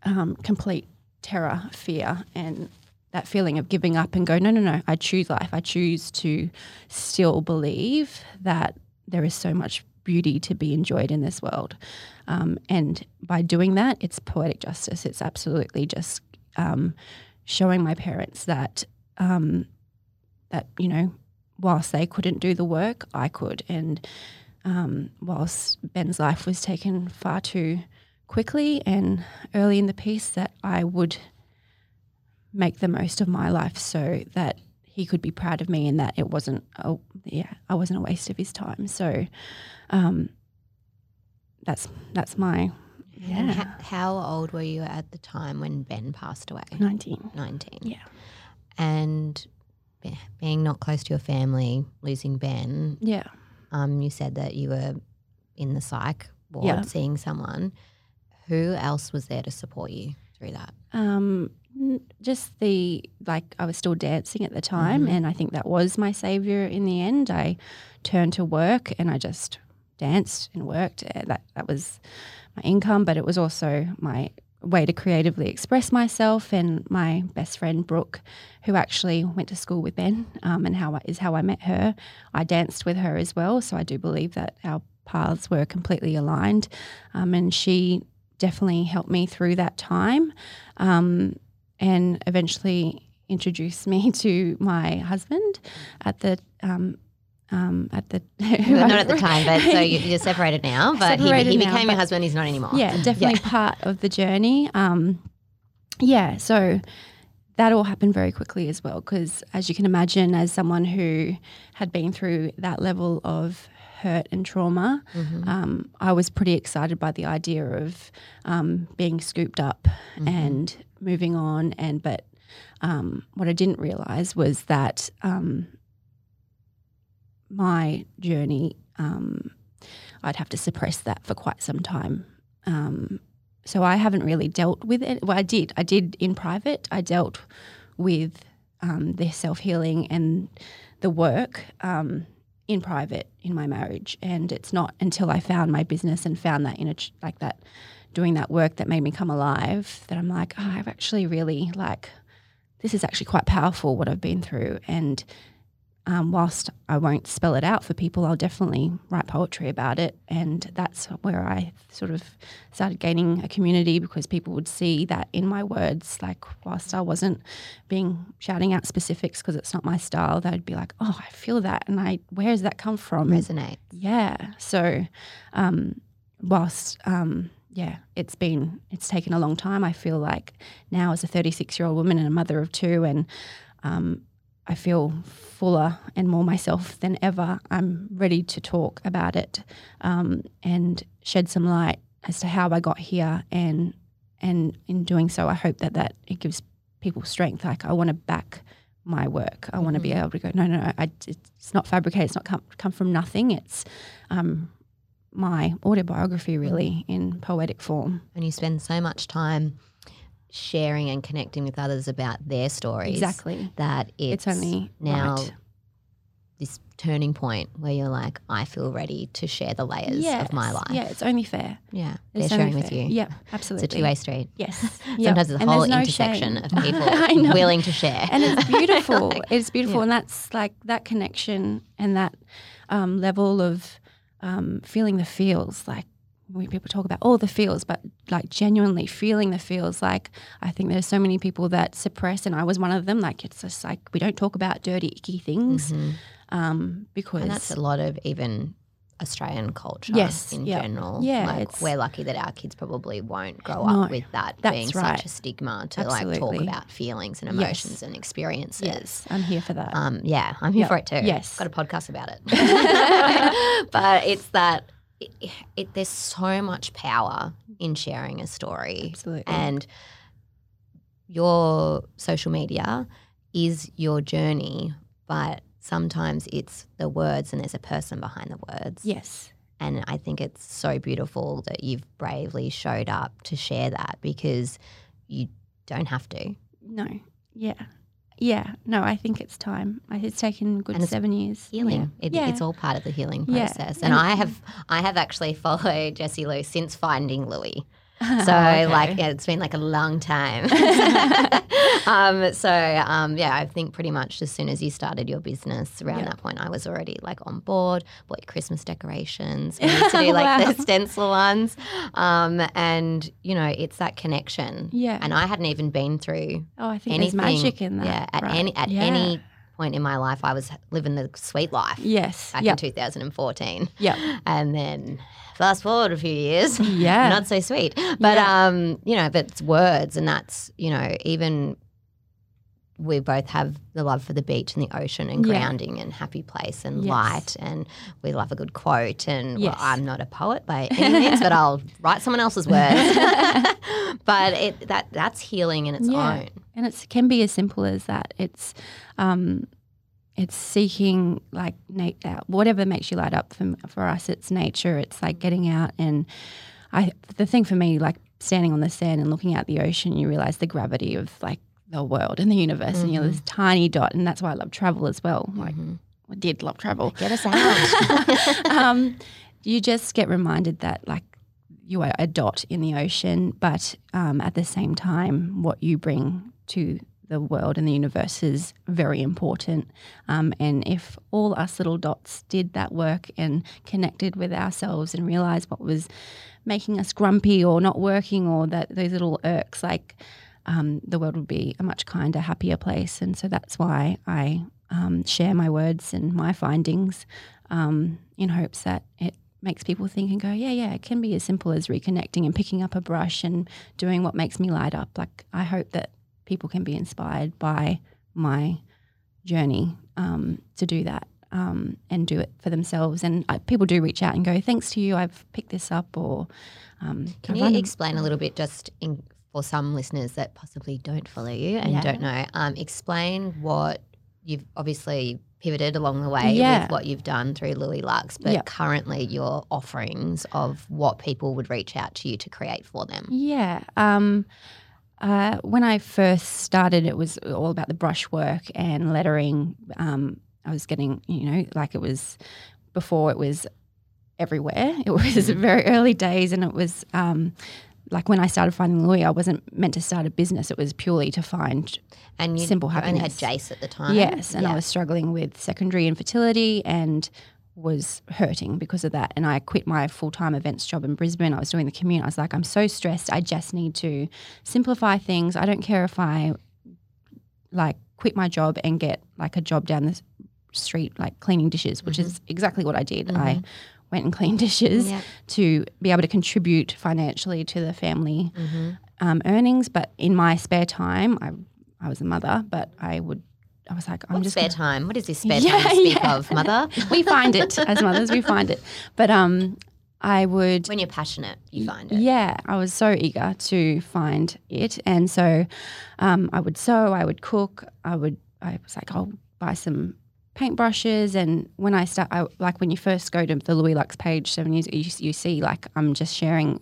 um, complete terror, fear, and that feeling of giving up and go, no, no, no, I choose life. I choose to still believe that there is so much beauty to be enjoyed in this world. Um, and by doing that, it's poetic justice. It's absolutely just um, showing my parents that um, that you know, whilst they couldn't do the work, I could. And um, whilst Ben's life was taken far too quickly and early in the piece that I would make the most of my life so that he could be proud of me and that it wasn't a, yeah I wasn't a waste of his time so um, that's that's my Yeah. ho- how old were you at the time when Ben passed away? 19. 19. Yeah. And being not close to your family, losing Ben, Yeah. um, you said that you were in the psych ward Yeah. seeing someone. Who else was there to support you through that? Um, just the like I was still dancing at the time, Mhm. and I think that was my savior in the end. I turned to work and I just danced and worked. Uh, That that was my income, but it was also my way to creatively express myself. And my best friend Brooke, who actually went to school with Ben, um, and how I, is how I met her. I danced with her as well, so I do believe that our paths were completely aligned, um, and she definitely helped me through that time um, and eventually introduced me [laughs] to my husband at the um, um, at the [laughs] Not at the [laughs] time, but so you, you're separated now. But he, Separated he now, became your husband. He's not anymore. yeah, definitely part of the journey. Um, yeah, so that all happened very quickly as well, because as you can imagine, as someone who had been through that level of hurt and trauma, Mhm. um, I was pretty excited by the idea of um, being scooped up Mhm. and moving on. And but um, what I didn't realize was that um, my journey, um, I'd have to suppress that for quite some time. Um, so I haven't really dealt with it. Well, I did. I did in private. I dealt with um, the self healing and the work um, in private in my marriage. And it's not until I found my business and found that inner, ch- like that, doing that work that made me come alive, that I'm like, oh, I've actually really like, this is actually quite powerful what I've been through. And um, whilst I won't spell it out for people, I'll definitely write poetry about it. And that's where I sort of started gaining a community because people would see that in my words. Like, whilst I wasn't being shouting out specifics because it's not my style, they'd be like, oh, I feel that. And I, where does that come from? Resonate. Yeah. So, um, whilst, um, yeah, it's been, it's taken a long time. I feel like now as a 36 year old woman and a mother of two, and um, I feel fuller and more myself than ever. I'm ready to talk about it um, and shed some light as to how I got here. And, and in doing so, I hope that, that it gives people strength. Like, I want to back my work. I want to be able to go, no, no, no, I, it's not fabricated. It's not come, come from nothing. It's um, my autobiography, really, in poetic form. And you spend so much time sharing and connecting with others about their stories. Exactly. That it's, It's only now right. this turning point where you're like, I feel ready to share the layers of my life. Yeah, it's only fair. Yeah. It's They're sharing with you. Yeah, absolutely. It's a two way street. Yes. [laughs] Sometimes it's a whole intersection of people [laughs] willing to share. and it's [laughs] beautiful. Like, it's beautiful, yeah. and that's like that connection and that um, level of um, feeling the feels. Like when people talk about all the feels, but like genuinely feeling the feels. Like I think there's so many people that suppress, and I was one of them. Like it's just like we don't talk about dirty, icky things Mhm. um, because And that's a lot of even Australian culture Yes, in yeah. general. Yeah, Like we're lucky that our kids probably won't grow No, up with that being right. such a stigma to like talk about feelings and Yes. emotions and experiences. yes, I'm here for that. Um, yeah, I'm here Yep. for it too. Yes. got a podcast about it. [laughs] [laughs] but it's that it, it, there's so much power in sharing a story, Absolutely. and your social media is your journey, but sometimes it's the words and there's a person behind the words. yes, And I think it's so beautiful that you've bravely showed up to share that because you don't have to. no, yeah, yeah. No, I think it's time. It's taken a good And seven years. healing. It, Yeah. It's all part of the healing Yeah. process. And, And- I have I have actually followed Jessie Lou since finding Louis. [laughs] So Oh, okay. like yeah, it's been like a long time. [laughs] um, so um, yeah, I think pretty much as soon as you started your business around Yeah. that point, I was already like on board. Bought your Christmas decorations. We used to [laughs] do like Wow. the stencil ones, um, and you know it's that connection. yeah. And I hadn't even been through oh, I think anything. there's magic in that. Yeah, at right. any at Yeah. any point in my life, I was living the sweet life Yes. back Yep. in 2014. Yeah. And then fast forward a few years, Yeah. [laughs] not so sweet. But Yeah. um, you know, but it's words and that's, you know, even we both have the love for the beach and the ocean and Yeah. grounding and happy place and Yes. light and we love a good quote and Yes. well, I'm not a poet by any means, but I'll write someone else's words. [laughs] but it that that's healing in its Yeah. own. and it can be as simple as that. It's um, it's seeking like na- uh, whatever makes you light up. For for us, it's nature. It's like getting out and I. The thing for me, like standing on the sand and looking out the ocean, you realize the gravity of like the world and the universe, and you're this tiny dot. And that's why I love travel as well. Like I did love travel. Get us [laughs] out. [laughs] um, you just get reminded that like you are a dot in the ocean, but um, at the same time, what you bring to the world and the universe is very important. Um, and if all us little dots did that work and connected with ourselves and realized what was making us grumpy or not working or that those little irks, like um, the world would be a much kinder, happier place. And so that's why I um, share my words and my findings um, in hopes that it makes people think and go, yeah, yeah, it can be as simple as reconnecting and picking up a brush and doing what makes me light up. Like, I hope that people can be inspired by my journey um, to do that. Um, and do it for themselves, and uh, people do reach out and go, "Thanks to you, I've picked this up." Or um, Can you explain a little bit just in, for some listeners that possibly don't follow you and Yeah. don't know? Um, explain what you've obviously pivoted along the way Yeah. with what you've done through Louis Lux, but Yep. currently your offerings of what people would reach out to you to create for them. Yeah. Um, uh, when I first started, it was all about the brushwork and lettering. Um, I was getting, you know, like it was before it was everywhere. It [laughs] was very early days, and it was um, like when I started finding Louis, I wasn't meant to start a business. It was purely to find And you Simple you only had. Jace at the time. Yes, and I was struggling with secondary infertility and was hurting because of that. And I quit my full time events job in Brisbane. I was doing the commute. I was like, I'm so stressed. I just need to simplify things. I don't care if I like quit my job and get like a job down the street, like cleaning dishes, which mm-hmm. is exactly what I did. I mm-hmm. Went and cleaned dishes Yeah. to be able to contribute financially to the family Mm-hmm. um, earnings. But in my spare time, I, I was a mother, but I would, I was like, I'm What just spare gonna- time? What is this spare [laughs] Yeah, time speak yeah. of, mother? [laughs] we find it as mothers, we find it. But um, I would, when you're passionate, you find it. yeah, I was so eager to find it, and so um, I would sew, I would cook, I would, I was like, I'll buy some paintbrushes, and when I start, I, like when you first go to the Louis Lux page seven years you, you see like I'm just sharing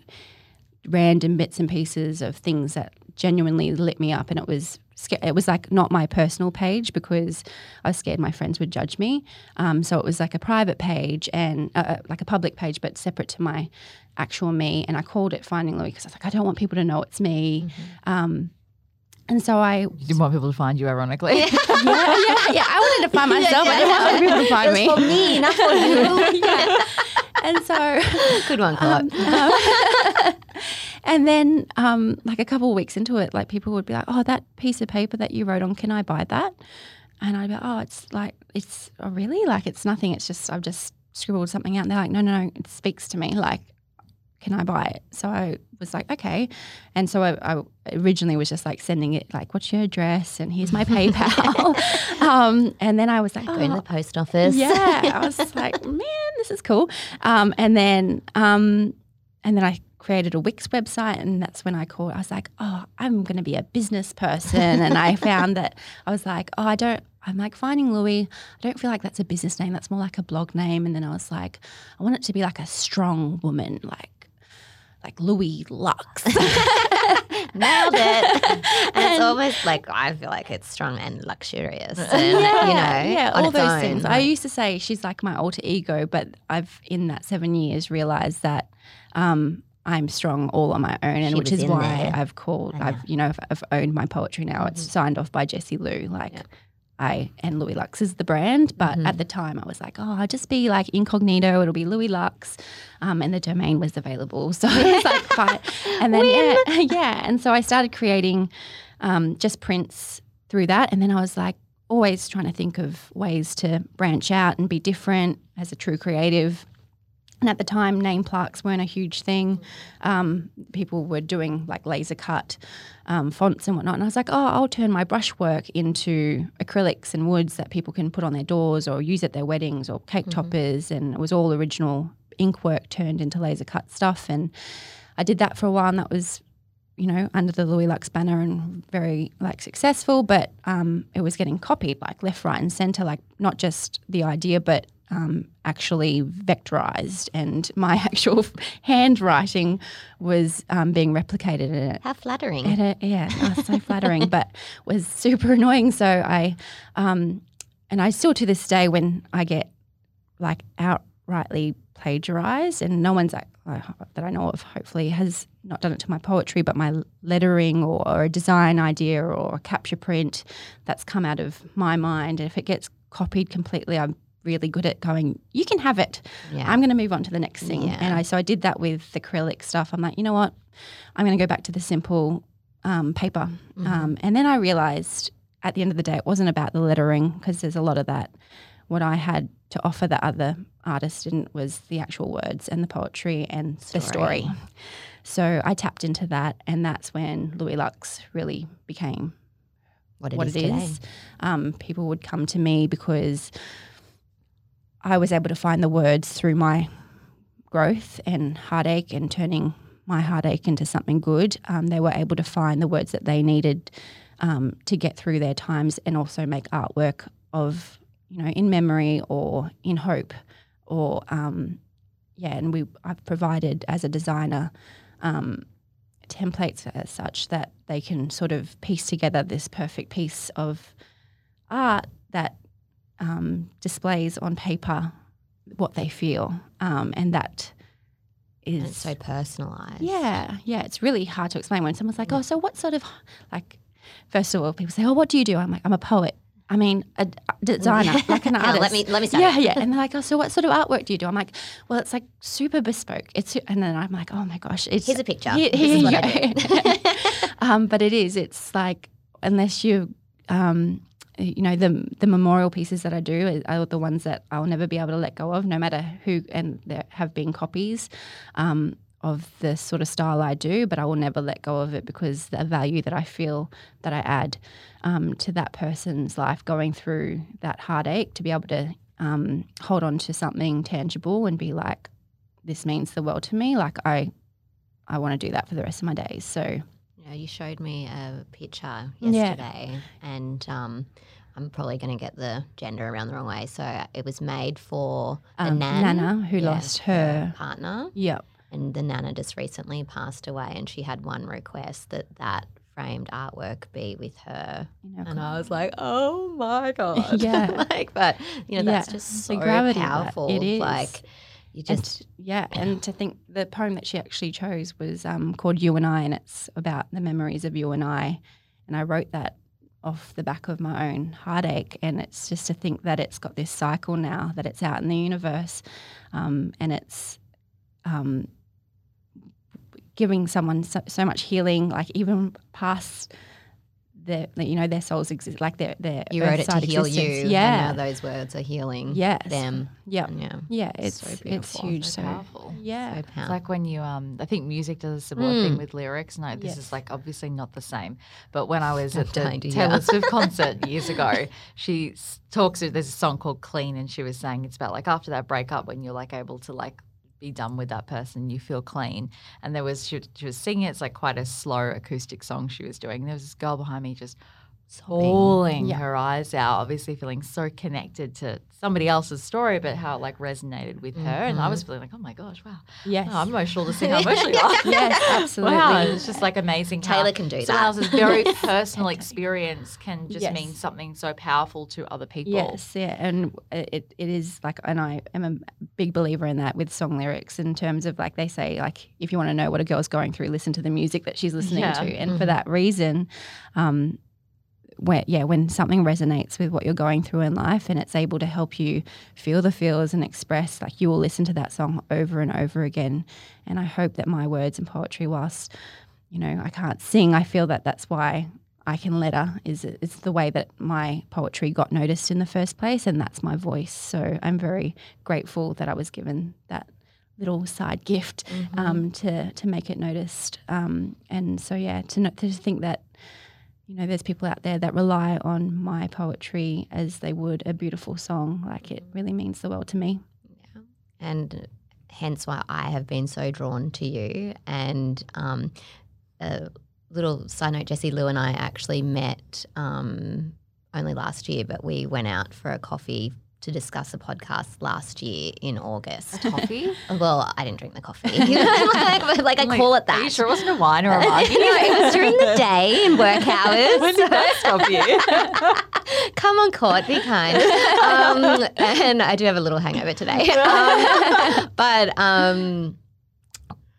random bits and pieces of things that genuinely lit me up and it was it was like not my personal page because I was scared my friends would judge me. Um, so it was like a private page and uh, uh, like a public page but separate to my actual me and I called it Finding Louis because I was like I don't want people to know it's me. Um, and so I You didn't want people to find you, ironically. yeah, [laughs] yeah, yeah I wanted to find myself I didn't want other people to find It me for me, not for you. [laughs] yeah. [laughs] and so Good one, Chloe. Um, and then, um, like a couple of weeks into it, like people would be like, "Oh, that piece of paper that you wrote on, can I buy that?" And I'd be, like, "Oh, it's like it's oh, really like it's nothing. It's just I've just scribbled something out." And they're like, "No, no, no, it speaks to me. Like, can I buy it?" So I was like, "Okay." And so I, I originally was just like sending it, like, "What's your address?" and "Here's my [laughs] PayPal." [laughs] um, and then I was like, Go in "Oh, the post office. yeah, I was [laughs] like, man, this is cool. Um, and then, um, and then I created a Wix website, and that's when I called. I was like, oh, I'm going to be a business person, and I found that I was like, oh, I don't. I'm like finding Louis. I don't feel like that's a business name. That's more like a blog name. And then I was like, I want it to be like a strong woman, like like Louis Lux. [laughs] Nailed it. [laughs] and, it's almost like I feel like it's strong and luxurious. [laughs] And, you know, yeah, all those own. things. I used to say she's like my alter ego, but I've in that seven years realized that um, I'm strong all on my own, and She which is why there. I've called. I've you know I've, I've owned my poetry now. It's signed off by Jessie Lou. Like. Yeah. I and Louis Lux is the brand, but at the time I was like, oh, I'll just be like incognito. It'll be Louis Lux, um, and the domain was available, [laughs] so I was like, fine. And then yeah, [laughs] yeah, and so I started creating um, just prints through that, and then I was like, always trying to think of ways to branch out and be different as a true creative. And at the time, name plaques weren't a huge thing. Um, people were doing like laser cut um, fonts and whatnot. And I was like, oh, I'll turn my brushwork into acrylics and woods that people can put on their doors or use at their weddings or cake toppers. And it was all original ink work turned into laser cut stuff. And I did that for a while, and that was you know, under the Louis Lux banner and very like successful, but um, it was getting copied like left, right, and center. Like not just the idea, but um, actually vectorized, and my [laughs] actual handwriting was um, being replicated in it. How flattering. at a yeah, oh, so flattering, but [laughs] was super annoying. So I, um, and I still to this day when I get like outrightly plagiarized, and no one's like, uh, that I know of, hopefully, has not done it to my poetry, but my lettering or, or a design idea or a capture print that's come out of my mind. And if it gets copied completely, I'm really good at going, you can have it. Yeah. I'm going to move on to the next thing. Yeah. And I so I did that with the acrylic stuff. I'm like, you know what? I'm going to go back to the simple um, paper. Mm-hmm. Um, and then I realized at the end of the day, it wasn't about the lettering because there's a lot of that. What I had to offer that other artists didn't was the actual words and the poetry and the story. So I tapped into that, and that's when Louis Lux really became what it what is it today. Um, people would come to me because I was able to find the words through my growth and heartache and turning my heartache into something good. Um, they were able to find the words that they needed um, to get through their times and also make artwork of, you know, in memory or in hope or, um, yeah, and we I've provided as a designer um, templates as such that they can sort of piece together this perfect piece of art that um, displays on paper what they feel, um, and that is And it's so personalized. yeah, yeah. It's really hard to explain when someone's like, "Oh, so what sort of like?" First of all, people say, "Oh, what do you do?" I'm like, "I'm a poet." I mean, a, designer, [laughs] like an Yeah, artist. let me- let me start Yeah, yeah. And they're like, "Oh, so what sort of artwork do you do?" I'm like, "Well, it's like super bespoke." It's and then I'm like, "Oh my gosh, it's Here's a picture. Here- This is what I [laughs] yeah. um, but it is. It's like unless you, um, you know, the the memorial pieces that I do are the ones that I'll never be able to let go of, no matter who. And there have been copies um, of the sort of style I do, but I will never let go of it because the value that I feel that I add um, to that person's life going through that heartache to be able to um, hold on to something tangible and be like, this means the world to me. Like I, I want to do that for the rest of my days. So You know, you showed me a picture Yeah. yesterday, and um, I'm probably going to get the gender around the wrong way. So it was made for Um, nan, Nana, who lost her- partner, Yep. and the nana just recently passed away, and she had one request that that framed artwork be with her, You know, and I was like, oh my [laughs] god, Yeah. [laughs] like, but you know, that's just so gravity powerful. It is. like you and yeah, and to think the poem that she actually chose was um, called "You and I," and it's about the memories of you and I. And I wrote that off the back of my own heartache, and it's just to think that it's got this cycle now that it's out in the universe, um, and it's um, giving someone so, so much healing, like even past their, you know, their souls exist, like their their you wrote it to earth-side heal existence. you. Yeah, and now those words are healing yes, them. yeah, yeah, yeah. It's So it's huge. So So, powerful. yeah, so It's like when you, um, I think music does a similar Mm. thing with lyrics. No, this Yes. is like obviously not the same. But when I was I'm at the Taylor. Swift concert [laughs] years ago, she talks. There's a song called "Clean," and she was saying it's about like after that breakup when you're like able to like be done with that person, you feel clean. And there was she, she was singing. It's like quite a slow acoustic song she was doing. There was this girl behind me just bawling Yeah. her eyes out, obviously feeling so connected to somebody else's story, but how it like resonated with her. And I was feeling like, oh my gosh, wow. yes, Oh, I'm emotional to see how [laughs] emotional you are. yes, [laughs] absolutely. Wow, it's just like amazing. how Taylor can do someone that. else's very [laughs] personal experience can just Yes. mean something so powerful to other people. Yes, yeah, and it, it is like, and I am a big believer in that with song lyrics in terms of like they say, like if you want to know what a girl's going through, listen to the music that she's listening Yeah. to, and Mm-hmm. for that reason, um, where yeah, when something resonates with what you're going through in life, and it's able to help you feel the feels and express, like you will listen to that song over and over again, and I hope that my words and poetry, whilst you know I can't sing, I feel that that's why I can letter is it's the way that my poetry got noticed in the first place, and that's my voice. So I'm very grateful that I was given that little side gift Mm-hmm. um, to to make it noticed. Um, and so yeah, to to think that you know there's people out there that rely on my poetry as they would a beautiful song. Like it really means the world to me. Yeah. and hence why I have been so drawn to you. And um, a little side note: Jessie Lou and I actually met um, only last year, but we went out for a coffee to discuss a podcast last year in August. Coffee? [laughs] well, I didn't drink the coffee, [laughs] like, like, I call it that. Are you sure it wasn't a wine or a wine? [laughs] no, it was during the day in work hours. when did that stop you? Come on, court, be kind. Um, and I do have a little hangover today. Um, but um,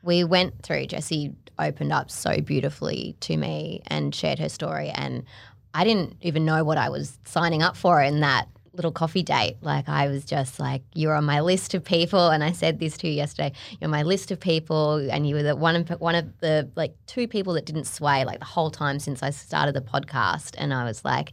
we went through, Jessie opened up so beautifully to me and shared her story. And I didn't even know what I was signing up for in that little coffee date. Like I was just like, you're on my list of people, and I said this to you yesterday. You're my list of people, and you were the one of one of the like two people that didn't sway like the whole time since I started the podcast. And I was like,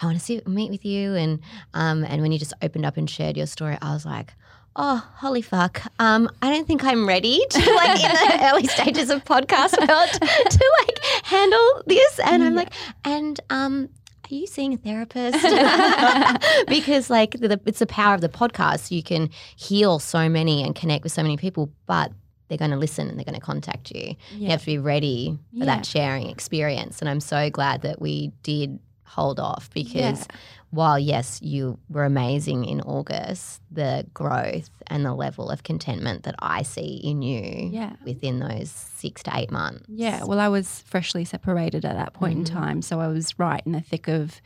I want to see meet with you, and um, and when you just opened up and shared your story, I was like. Oh, holy fuck. Um, I don't think I'm ready to like in the [laughs] early stages of podcast world to like handle this. And I'm like, and um, are you seeing a therapist? [laughs] because like the, it's the power of the podcast. You can heal so many and connect with so many people, but they're going to listen and they're going to contact you. You have to be ready for Yeah. that sharing experience. And I'm so glad that we did hold off because Yeah. while yes, you were amazing in August, the growth and the level of contentment that I see in you Yeah. within those six to eight months. Yeah, well, I was freshly separated at that point in time, so I was right in the thick of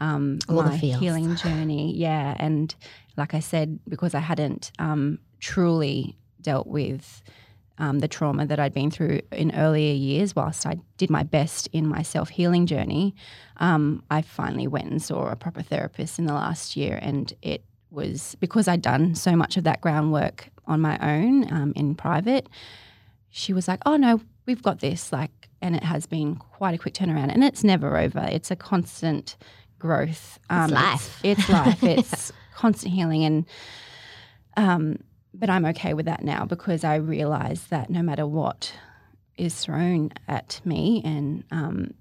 um, All my healing [sighs] journey. Yeah, and like I said, because I hadn't um, truly dealt with um, the trauma that I'd been through in earlier years, whilst I did my best in my self healing journey, um, I finally went and saw a proper therapist in the last year, and it was because I'd done so much of that groundwork on my own um, in private she was like, "Oh no, we've got this." Like, and it has been quite a quick turnaround, and it's never over. It's a constant growth. Um, life. It's, it's life. It's [laughs] constant healing, and um, but I'm okay with that now because I realize that no matter what is thrown at me, and um,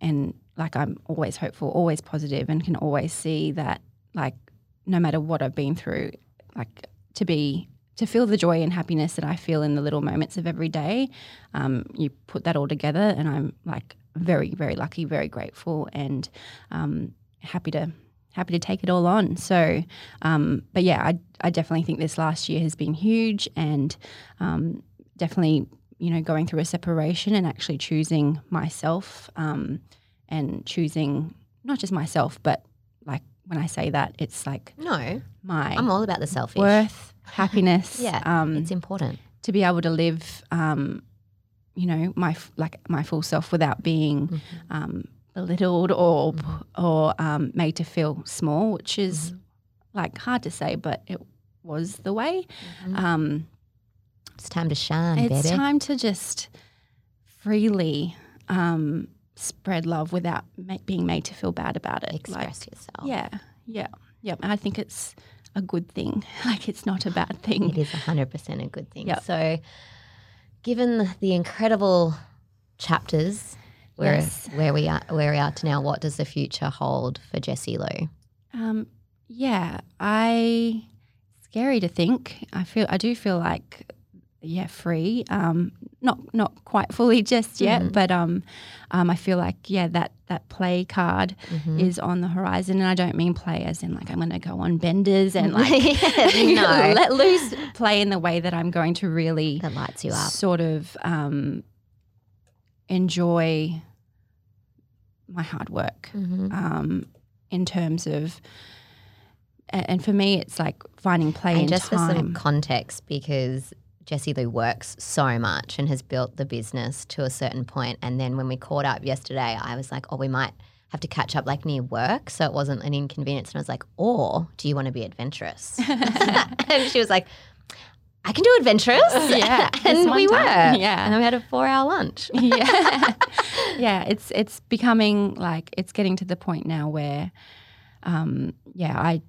and like I'm always hopeful, always positive, and can always see that like no matter what I've been through, like to be to feel the joy and happiness that I feel in the little moments of every day. Um, you put that all together, and I'm like very, very lucky, very grateful, and um, happy to happy to take it all on. So, um, but yeah, I I definitely think this last year has been huge, and um, definitely you know going through a separation and actually choosing myself um, and choosing not just myself, but like when I say that, it's like No, my I'm all about the selfish. worth, happiness. [laughs] Yeah, um, it's important. to be able to live, um, you know, my like my full self without being Mm-hmm. Belittled or or um, made to feel small, which is Mm-hmm. like hard to say, but it was the way. Um, It's time to shine, it's baby. time to just freely um, spread love without ma- being made to feel bad about it. Like, Express yourself. yeah, yeah, yeah. I think it's a good thing. [laughs] Like it's not a bad thing. It is 100% a good thing. Yep. So, given the incredible chapters where, Yes. where, we are, where we are to now, what does the future hold for Jessie Lou? Um, yeah, I scary to think. I feel I do feel like yeah, free. Um, not not quite fully [laughs] just yet, but um, um, I feel like yeah, that that play card is on the horizon, and I don't mean play as in like I'm going to go on benders and like [laughs] no. [laughs] let loose play in the way that I'm going to really That lights you up. sort of um, enjoy my hard work Mhm. um, in terms of, and for me, it's like finding play And in just for some time. context, because Jessie Lou works so much and has built the business to a certain point, and then when we caught up yesterday, I was like, "Oh, we might have to catch up like near work, so it wasn't an inconvenience." And I was like, "Or do you want to be adventurous?" [laughs] [laughs] and she was like, "I can do adventurous." Yeah, [laughs] and we one were. yeah. and we had a four-hour lunch. [laughs] yeah, [laughs] yeah. It's it's becoming like it's getting to the point now where, um, yeah, I,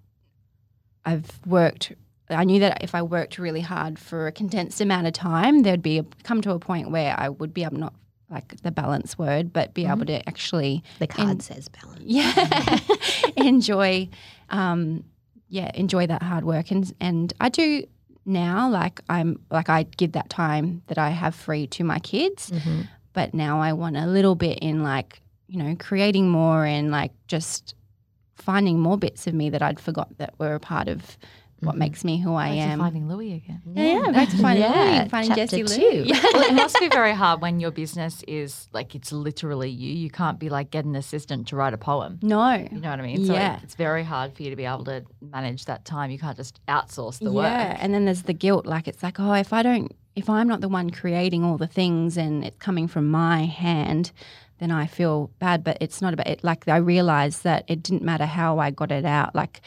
I've worked I knew that if I worked really hard for a condensed amount of time, there'd be a, come to a point where I would be able not like the balance word, but be able to actually The card says balance. yeah enjoy um yeah enjoy that hard work and and i do now like i'm like i give that time that i have free to my kids Mhm. but now i want a little bit in like you know creating more and like just finding more bits of me that i'd forgot that were a part of what Mhm. makes me who i Back am finding Louis again. yeah, yeah back to [laughs] finding Yeah, Louie, finding chapter two. Lou. [laughs] well, it must be [laughs] very hard when your business is like it's literally you. You can't be like get an assistant to write a poem. no You know what I mean? So Yeah. it- it's very hard for you to be able to manage that time. You can't just outsource the yeah, work. Yeah, and then there's the guilt. Like it's like, oh, if I don't, if I'm not the one creating all the things and it's coming from my hand, then I feel bad. But it's not about it. Like I realized that it didn't matter how I got it out. Like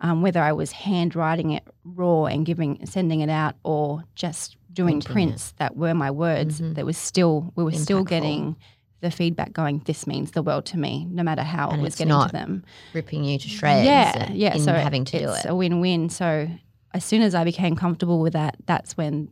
um, whether I was handwriting it raw and giving, sending it out, or just doing Printing it. prints that were my words. Mhm. That was still, we were still getting the feedback going. This means the world to me, no matter how And it was getting to them Ripping you to shreds. yeah, yeah. So having to do it's it. a win-win. So as soon as I became comfortable with that, that's when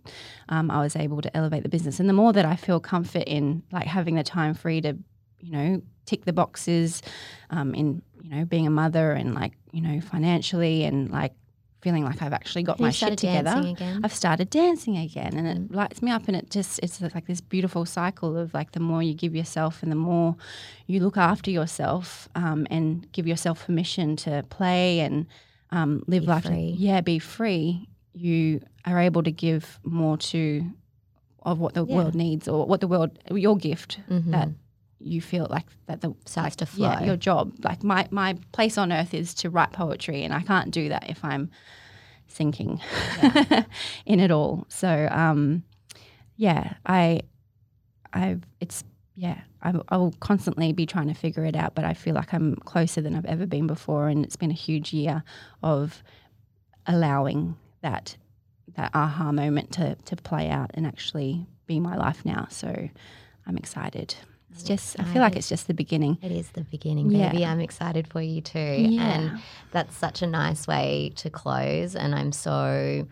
um, I was able to elevate the business. And the more that I feel comfort in like having the time free to, you know, tick the boxes, um, in you know being a mother and like you know financially and like feeling like I've actually got Have my shit together. again? I've started dancing again and it lights me up and it just it's like this beautiful cycle of like the more you give yourself and the more you look after yourself um, and give yourself permission to play and um, live Be life free. yeah be free you are able to give more to of what the Yeah. world needs or what the world your gift Mhm. that you feel like that the Starts to yeah flow. your job like my my place on earth is to write poetry and I can't do that if I'm sinking [laughs] in it all. So um yeah I I've it's yeah I, I will constantly be trying to figure it out but I feel like I'm closer than I've ever been before and it's been a huge year of allowing that that aha moment to to play out and actually be my life now. So I'm excited it's just I feel like it's just the beginning It is the beginning, Yeah. baby. I'm excited for you too. Yeah. And that's such a nice way to close. And I'm so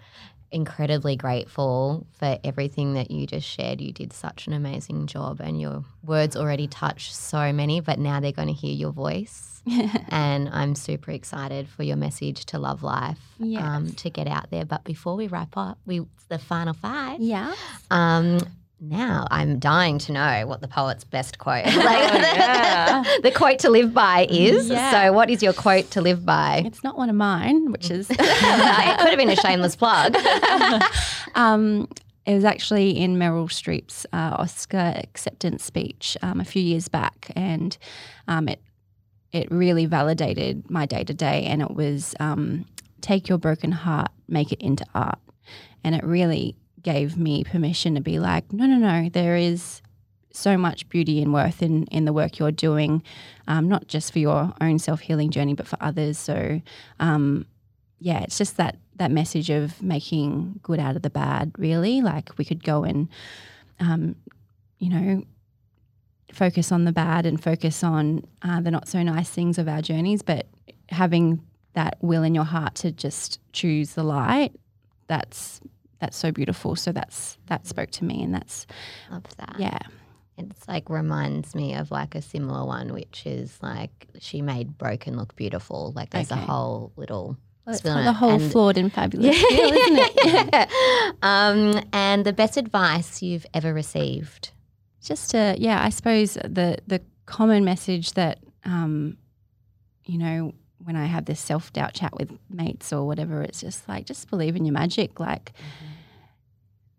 incredibly grateful for everything that you just shared. You did such an amazing job, and your words already touch so many, but now they're going to hear your voice. [laughs] and I'm super excited for your message to love life um, to get out there. But before we wrap up, we the final five. yeah Um, now I'm dying to know what the poet's best quote, [laughs] [laughs] like, yeah. [laughs] the quote to live by is. Yeah. So, what is your quote to live by? it's not one of mine which is it could have been a shameless plug. um, it was actually in Meryl Streep's uh, Oscar acceptance speech um, a few years back, and um, it it really validated my day to day. And it was um, take your broken heart, make it into art, and it really gave me permission to be like, no, no, no, there is so much beauty and worth in in the work you're doing, um, not just for your own self healing journey, but for others. So. Um, yeah, it's just that that message of making good out of the bad. Really, like we could go and, um, you know, focus on the bad and focus on uh, the not so nice things of our journeys, but having that will in your heart to just choose the light. That's that's so beautiful. So that's that spoke to me, and that's Love that. yeah, It's like reminds me of like a similar one, which is like she made broken look beautiful. Like there's a whole little. well, it's the whole And- flawed and fabulous feel, isn't it? Yeah. [laughs] um, and the best advice you've ever received. just to yeah i suppose the the common message that um you know when i have this self-doubt chat with mates or whatever it's just like just believe in your magic like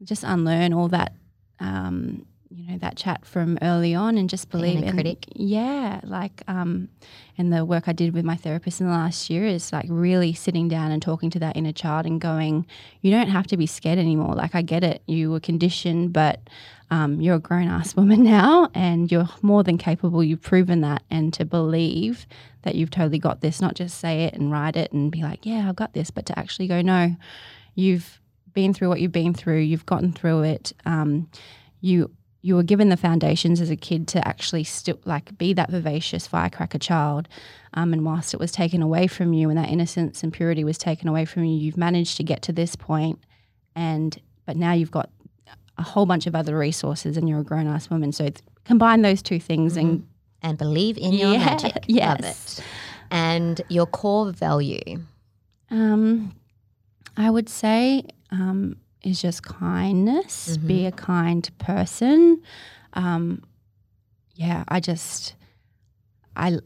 just unlearn all that um you know that chat from early on and just Being believe a in critic. yeah like um and the work i did with my therapist in the last year is like really sitting down and talking to that inner child and going you don't have to be scared anymore like i get it you were conditioned but um, you're a grown ass [laughs] woman now and you're more than capable. You've proven that. And to believe that you've totally got this, not just say it and write it and be like, yeah, I've got this, but to actually go, no, you've been through what you've been through, you've gotten through it. Um, you you were given the foundations as a kid to actually still like be that vivacious firecracker child. Um, and whilst it was taken away from you and that innocence and purity was taken away from you, you've managed to get to this point and but now you've got a whole bunch of other resources and you're a grown ass woman. So combine those two things and And believe in your Yeah, magic. [laughs] Love yes. it. And your core value. Um, I would say um, is just kindness. Be a kind person. Um, yeah, I just, I.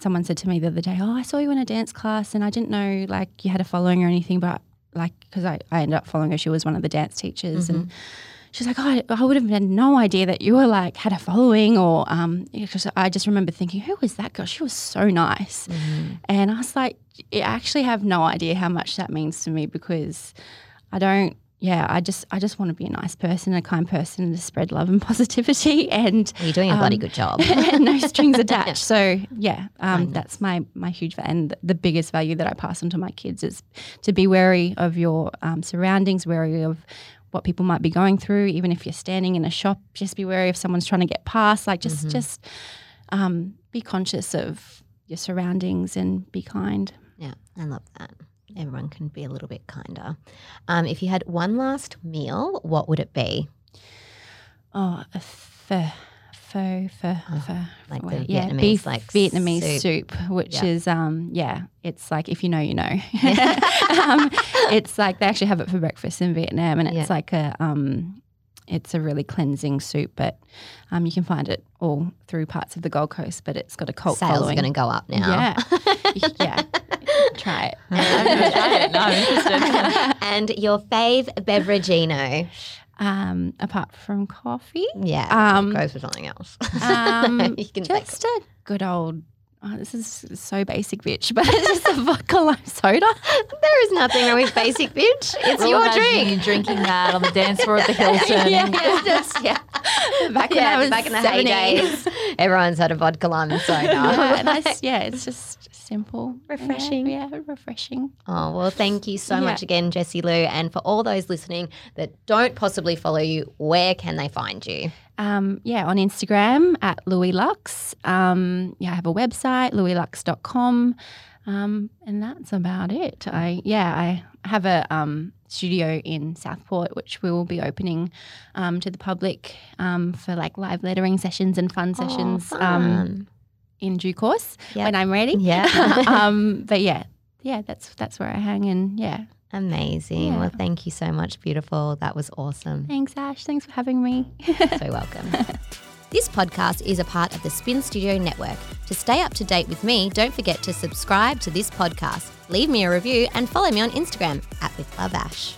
Someone said to me the other day, "Oh, I saw you in a dance class, and I didn't know like you had a following or anything, but like because I, I ended up following her. She was one of the dance teachers, and she's like, oh, I, I would have had no idea that you were like had a following, or um, because I just remember thinking, who was that girl? She was so nice, and I was like, I actually have no idea how much that means to me because I don't. Yeah, I just I just want to be a nice person, a kind person, and to spread love and [laughs] positivity, and You're doing a bloody um, good job. [laughs] no strings [laughs] attached. So yeah, um, that's my my huge and the biggest value that I pass on to my kids is to be wary of your um, surroundings, wary of what people might be going through. Even if you're standing in a shop, just be wary if someone's trying to get past. Like just just um, be conscious of your surroundings and be kind. Yeah, I love that. Everyone can be a little bit kinder. Um, if you had one last meal, what would it be? Oh, a pho, pho, pho, pho. like the yeah, Vietnamese, beef like, Vietnamese soup. soup, which Yeah. is um, yeah, it's like if you know, you know. [laughs] [laughs] um, it's like they actually have it for breakfast in Vietnam, and it's Yeah. like a um, it's a really cleansing soup, but um, you can find it all through parts of the Gold Coast, but it's got a cult Sales following. are going to go up now. Yeah, [laughs] yeah. Try it. I've never tried it. No, I'm interested. [laughs] and your fave beverageino? Um, apart from coffee, Yeah, Um, go for something else. Um, [laughs] you can just a good old. Oh, this is so basic, bitch, but [laughs] it's just a vodka lime soda. There is nothing wrong with basic bitch. It's We're your drink. You drinking that on the dance floor at the Hilton. Yeah. Just- yeah, Back when yeah. I was back in the 17. heydays, everyone's had a vodka lime soda. Yeah, and yeah, it's just simple, Refreshing. Yeah, refreshing. Oh, well, thank you so Yeah. much again, Jessie Lou. And for all those listening that don't possibly follow you, where can they find you? Um, yeah, on Instagram at Louis Lux. Um, yeah, I have a website, louislux.com. Um, and that's about it. I yeah, I have a um, studio in Southport, which we will be opening um, to the public um, for like live lettering sessions and fun sessions Oh, um, fun. In due course Yep. when I'm ready. Yeah. [laughs] um, but yeah, yeah, that's that's where I hang. And yeah, Amazing. Yeah. Well, thank you so much, beautiful. That was awesome. thanks, Ash. Thanks for having me. [laughs] so welcome. This podcast is a part of the Spin Studio Network. To stay up to date with me, don't forget to subscribe to this podcast, leave me a review, and follow me on Instagram at With Love Ash.